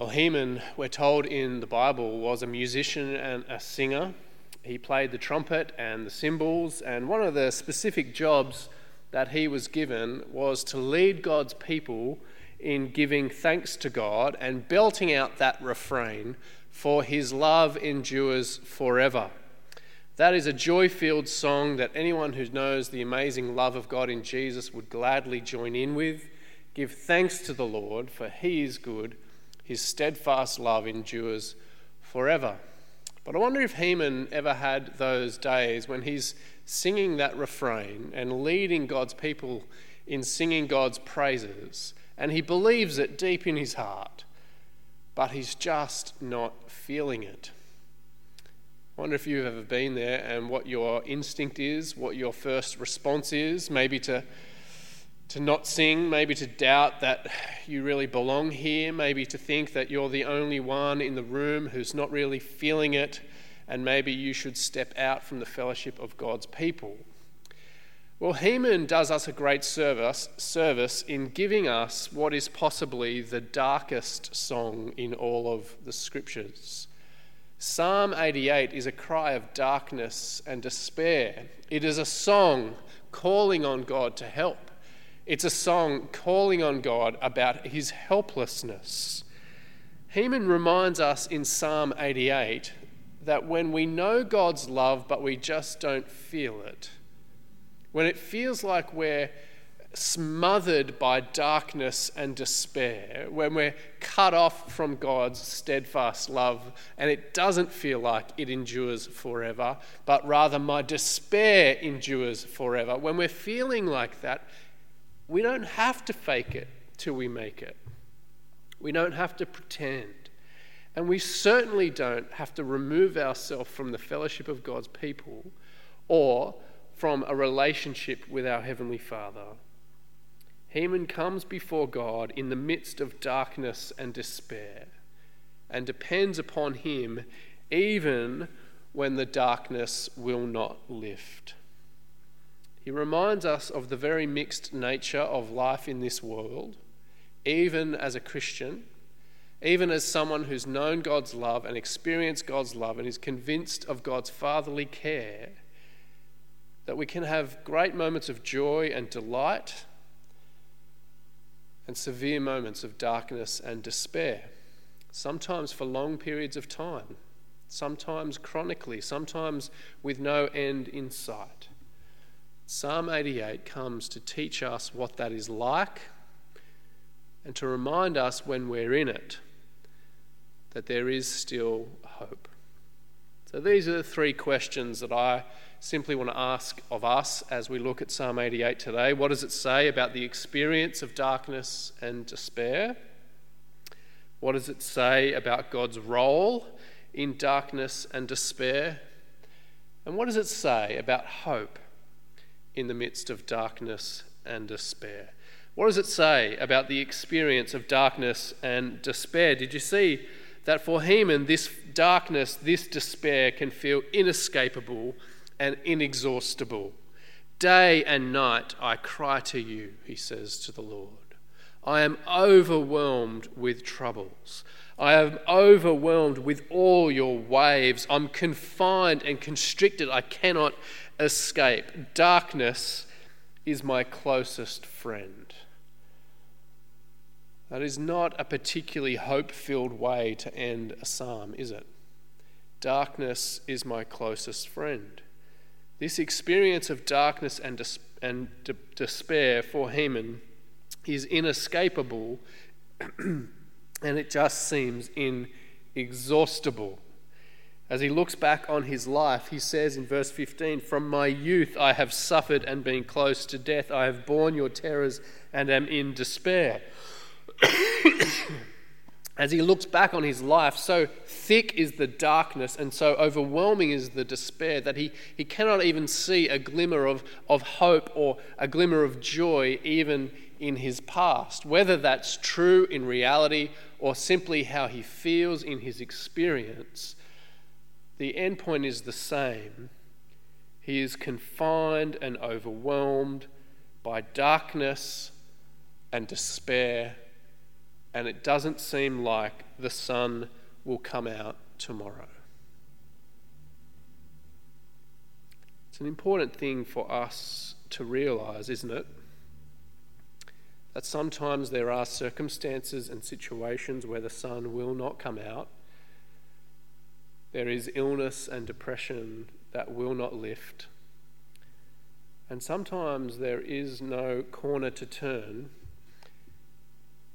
Well, Heman, we're told in the Bible, was a musician and a singer. He played the trumpet and the cymbals, and one of the specific jobs that he was given was to lead God's people in giving thanks to God and belting out that refrain, For his love endures forever. That is a joy filled song that anyone who knows the amazing love of God in Jesus would gladly join in with. Give thanks to the Lord, for he is good his steadfast love endures forever. But I wonder if Heman ever had those days when he's singing that refrain and leading God's people in singing God's praises, and he believes it deep in his heart, but he's just not feeling it. I wonder if you've ever been there and what your instinct is, what your first response is, maybe to to not sing, maybe to doubt that you really belong here, maybe to think that you're the only one in the room who's not really feeling it, and maybe you should step out from the fellowship of God's people. Well, Heman does us a great service, service in giving us what is possibly the darkest song in all of the scriptures. Psalm 88 is a cry of darkness and despair. It is a song calling on God to help. It's a song calling on God about his helplessness. Heman reminds us in Psalm 88 that when we know God's love but we just don't feel it, when it feels like we're smothered by darkness and despair, when we're cut off from God's steadfast love and it doesn't feel like it endures forever, but rather my despair endures forever, when we're feeling like that, we don't have to fake it till we make it. We don't have to pretend. And we certainly don't have to remove ourselves from the fellowship of God's people or from a relationship with our Heavenly Father. Heman comes before God in the midst of darkness and despair and depends upon Him even when the darkness will not lift. He reminds us of the very mixed nature of life in this world, even as a Christian, even as someone who's known God's love and experienced God's love and is convinced of God's fatherly care, that we can have great moments of joy and delight and severe moments of darkness and despair, sometimes for long periods of time, sometimes chronically, sometimes with no end in sight. Psalm 88 comes to teach us what that is like and to remind us when we're in it that there is still hope. So, these are the three questions that I simply want to ask of us as we look at Psalm 88 today. What does it say about the experience of darkness and despair? What does it say about God's role in darkness and despair? And what does it say about hope in the midst of darkness and despair. What does it say about the experience of darkness and despair? Did you see that for Heman, this darkness, this despair can feel inescapable and inexhaustible? Day and night I cry to you, he says to the Lord. I am overwhelmed with troubles. I am overwhelmed with all your waves. I'm confined and constricted. I cannot escape. Darkness is my closest friend. That is not a particularly hope filled way to end a psalm, is it? Darkness is my closest friend. This experience of darkness and, des- and de- despair for Heman is inescapable and it just seems inexhaustible. As he looks back on his life, he says in verse 15, From my youth I have suffered and been close to death. I have borne your terrors and am in despair. As he looks back on his life, so thick is the darkness and so overwhelming is the despair that he, he cannot even see a glimmer of, of hope or a glimmer of joy even in his past. Whether that's true in reality or simply how he feels in his experience, the end point is the same. He is confined and overwhelmed by darkness and despair, and it doesn't seem like the sun will come out tomorrow. It's an important thing for us to realize, isn't it? That sometimes there are circumstances and situations where the sun will not come out. There is illness and depression that will not lift. And sometimes there is no corner to turn.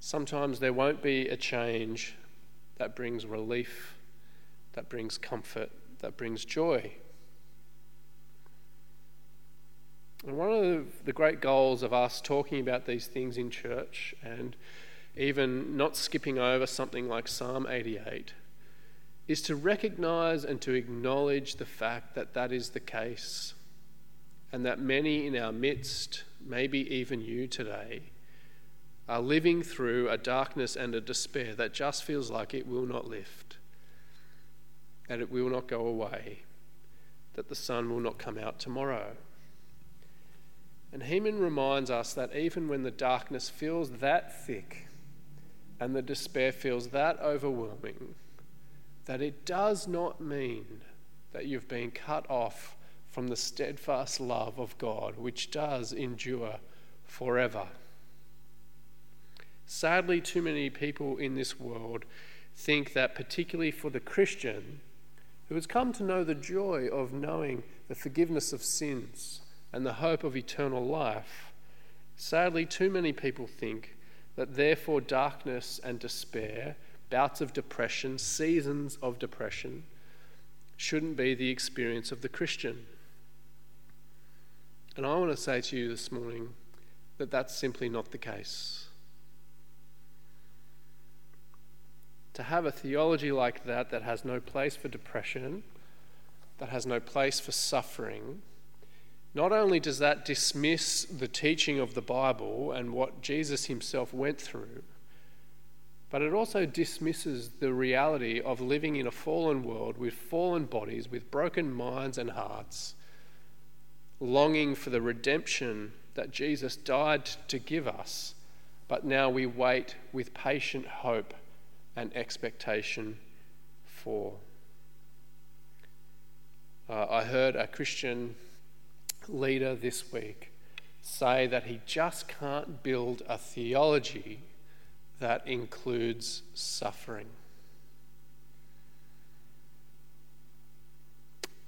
Sometimes there won't be a change that brings relief, that brings comfort, that brings joy. And one of the great goals of us talking about these things in church and even not skipping over something like Psalm 88 is to recognize and to acknowledge the fact that that is the case and that many in our midst, maybe even you today, are living through a darkness and a despair that just feels like it will not lift, that it will not go away, that the sun will not come out tomorrow. And Heman reminds us that even when the darkness feels that thick and the despair feels that overwhelming, that it does not mean that you've been cut off from the steadfast love of God, which does endure forever. Sadly, too many people in this world think that, particularly for the Christian who has come to know the joy of knowing the forgiveness of sins and the hope of eternal life, sadly, too many people think that therefore darkness and despair, bouts of depression, seasons of depression, shouldn't be the experience of the Christian. And I want to say to you this morning that that's simply not the case. To have a theology like that, that has no place for depression, that has no place for suffering, not only does that dismiss the teaching of the Bible and what Jesus himself went through, but it also dismisses the reality of living in a fallen world with fallen bodies, with broken minds and hearts, longing for the redemption that Jesus died to give us, but now we wait with patient hope and expectation for. Uh, I heard a Christian leader this week say that he just can't build a theology that includes suffering.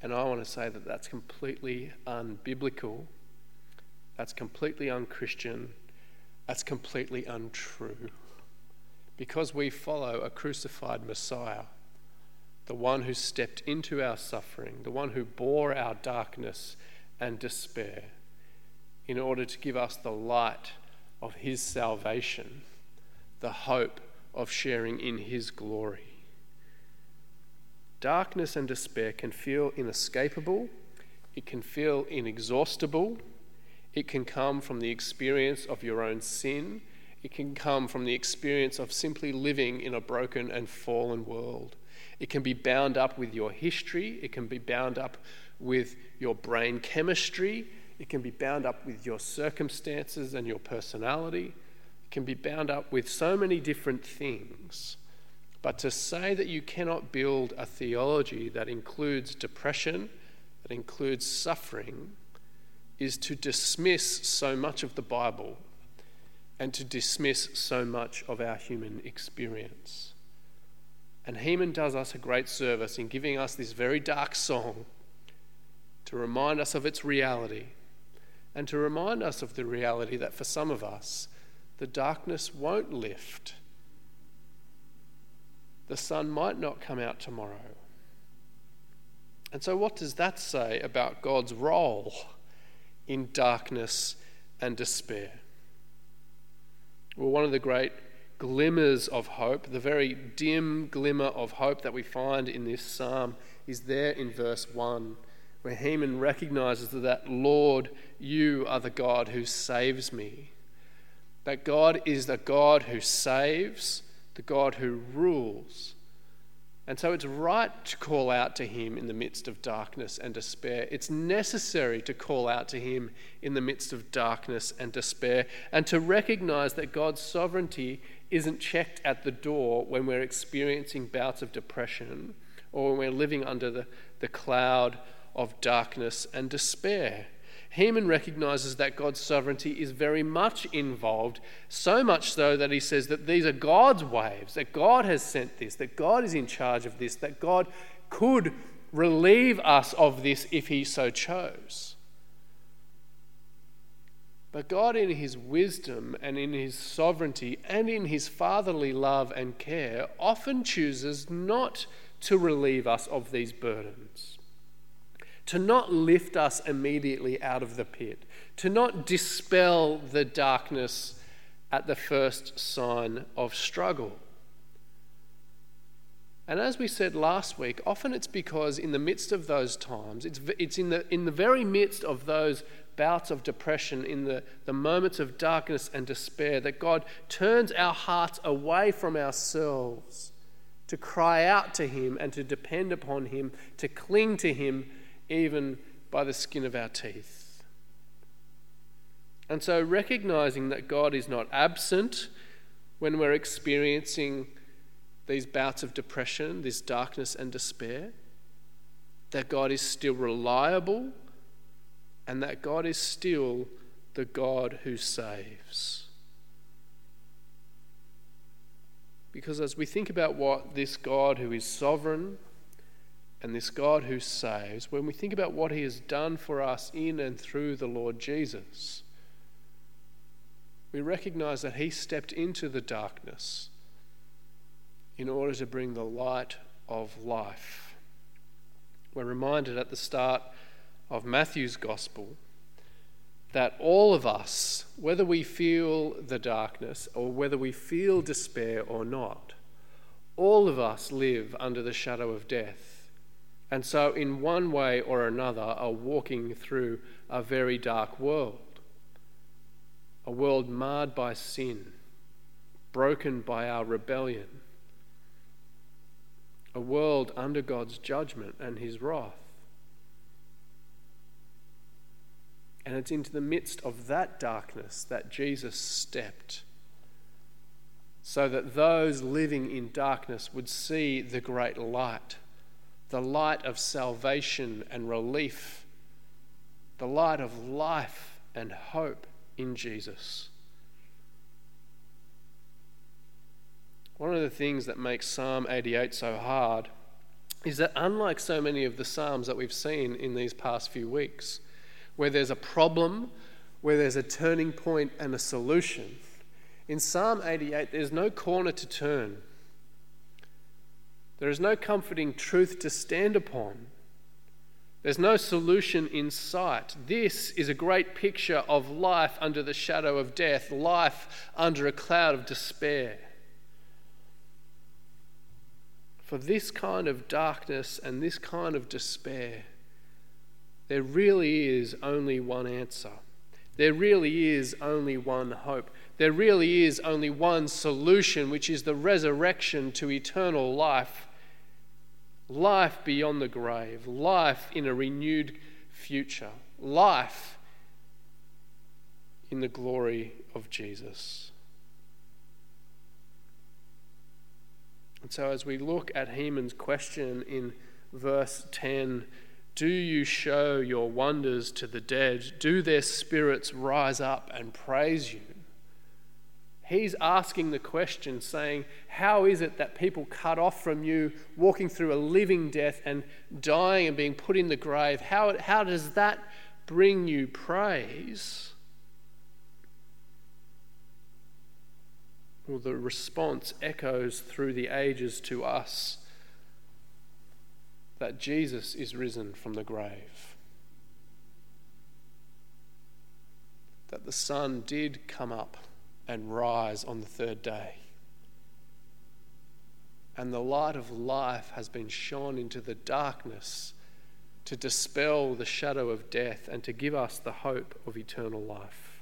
And I want to say that that's completely unbiblical, that's completely unchristian, that's completely untrue. Because we follow a crucified Messiah, the one who stepped into our suffering, the one who bore our darkness and despair in order to give us the light of His salvation, the hope of sharing in His glory. Darkness and despair can feel inescapable, it can feel inexhaustible, it can come from the experience of your own sin, it can come from the experience of simply living in a broken and fallen world. It can be bound up with your history, it can be bound up with your brain chemistry, it can be bound up with your circumstances and your personality, it can be bound up with so many different things. But to say that you cannot build a theology that includes depression, that includes suffering, is to dismiss so much of the Bible and to dismiss so much of our human experience. And Heman does us a great service in giving us this very dark song to remind us of its reality and to remind us of the reality that for some of us, the darkness won't lift. The sun might not come out tomorrow. And so, what does that say about God's role in darkness and despair? Well, one of the great glimmers of hope, the very dim glimmer of hope that we find in this psalm, is there in verse 1 where Heman recognizes that, Lord, you are the God who saves me. That God is the God who saves, the God who rules. And so it's right to call out to Him in the midst of darkness and despair. It's necessary to call out to Him in the midst of darkness and despair and to recognize that God's sovereignty isn't checked at the door when we're experiencing bouts of depression or when we're living under the, the cloud of darkness and despair. Heman recognizes that God's sovereignty is very much involved, so much so that he says that these are God's waves, that God has sent this, that God is in charge of this, that God could relieve us of this if he so chose. But God, in His wisdom and in His sovereignty and in His fatherly love and care, often chooses not to relieve us of these burdens, to not lift us immediately out of the pit, to not dispel the darkness at the first sign of struggle. And as we said last week, often it's because in the midst of those times, it's, it's in, the, in the very midst of those bouts of depression, in the, the moments of darkness and despair, that God turns our hearts away from ourselves to cry out to Him and to depend upon Him, to cling to Him even by the skin of our teeth. And so, recognizing that God is not absent when we're experiencing these bouts of depression, this darkness and despair, that God is still reliable and that God is still the God who saves. Because as we think about what this God who is sovereign and this God who saves, when we think about what he has done for us in and through the Lord Jesus, we recognize that he stepped into the darkness in order to bring the light of life. We're reminded at the start of Matthew's Gospel that all of us, whether we feel the darkness or whether we feel despair or not, all of us live under the shadow of death. And so, in one way or another, are walking through a very dark world. A world marred by sin, broken by our rebellion. A world under God's judgment and his wrath. And it's into the midst of that darkness that Jesus stepped, so that those living in darkness would see the great light, the light of salvation and relief, the light of life and hope in Jesus. One of the things that makes Psalm 88 so hard is that, unlike so many of the Psalms that we've seen in these past few weeks, where there's a problem, where there's a turning point and a solution. In Psalm 88, there's no corner to turn. There is no comforting truth to stand upon. There's no solution in sight. This is a great picture of life under the shadow of death, life under a cloud of despair. For this kind of darkness and this kind of despair, there really is only one answer. There really is only one hope. There really is only one solution, which is the resurrection to eternal life life beyond the grave, life in a renewed future, life in the glory of Jesus. And so, as we look at Heman's question in verse 10, do you show your wonders to the dead? Do their spirits rise up and praise you? He's asking the question, saying, How is it that people cut off from you, walking through a living death and dying and being put in the grave? How, how does that bring you praise? Well, the response echoes through the ages to us that Jesus is risen from the grave. That the sun did come up and rise on the third day. And the light of life has been shone into the darkness to dispel the shadow of death and to give us the hope of eternal life.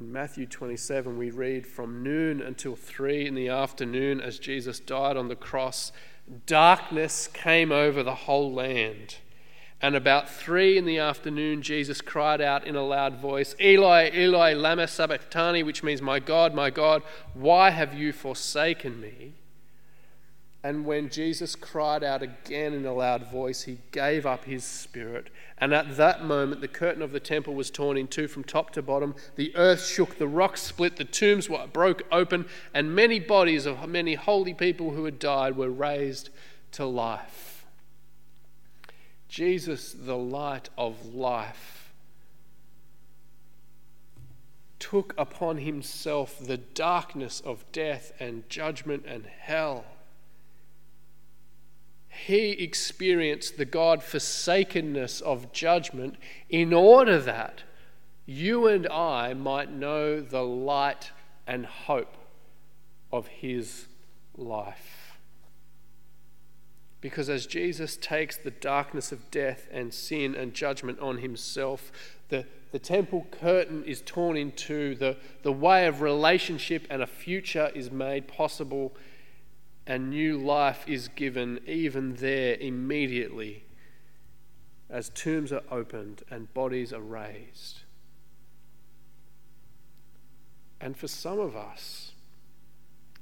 In Matthew 27, we read from noon until three in the afternoon as Jesus died on the cross, darkness came over the whole land. And about three in the afternoon, Jesus cried out in a loud voice, Eli, Eli, Lama Sabachthani, which means, My God, my God, why have you forsaken me? And when Jesus cried out again in a loud voice, he gave up his spirit. And at that moment, the curtain of the temple was torn in two from top to bottom. The earth shook, the rocks split, the tombs were broke open, and many bodies of many holy people who had died were raised to life. Jesus, the light of life, took upon himself the darkness of death and judgment and hell he experienced the God forsakenness of judgment in order that you and I might know the light and hope of his life. Because as Jesus takes the darkness of death and sin and judgment on himself, the, the temple curtain is torn in two, the, the way of relationship and a future is made possible and new life is given even there immediately as tombs are opened and bodies are raised. And for some of us,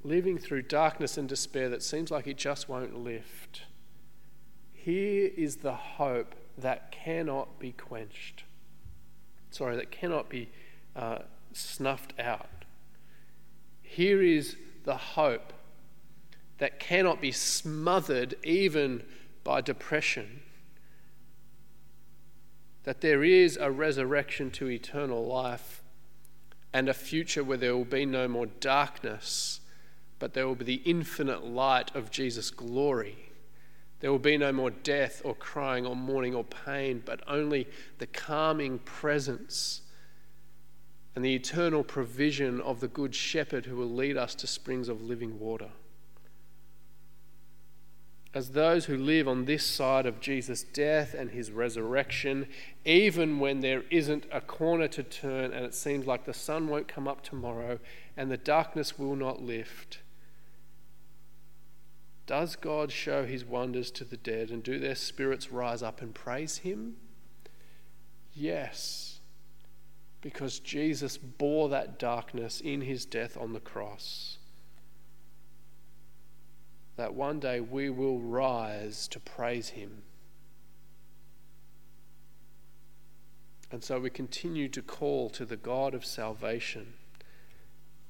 living through darkness and despair that seems like it just won't lift, here is the hope that cannot be quenched. Sorry, that cannot be uh, snuffed out. Here is the hope that cannot be smothered even by depression. That there is a resurrection to eternal life and a future where there will be no more darkness, but there will be the infinite light of Jesus' glory. There will be no more death or crying or mourning or pain, but only the calming presence and the eternal provision of the Good Shepherd who will lead us to springs of living water as those who live on this side of Jesus' death and his resurrection, even when there isn't a corner to turn and it seems like the sun won't come up tomorrow and the darkness will not lift. Does God show his wonders to the dead and do their spirits rise up and praise him? Yes, because Jesus bore that darkness in his death on the cross that one day we will rise to praise Him. And so we continue to call to the God of salvation,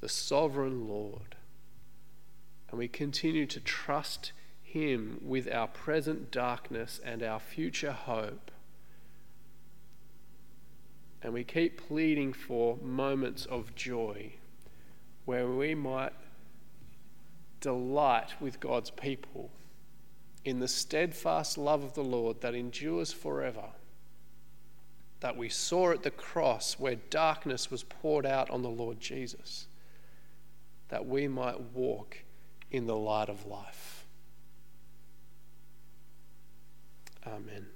the sovereign Lord. And we continue to trust Him with our present darkness and our future hope. And we keep pleading for moments of joy where we might delight with God's people in the steadfast love of the Lord that endures forever. That we saw at the cross where darkness was poured out on the Lord Jesus, that we might walk in the light of life. Amen.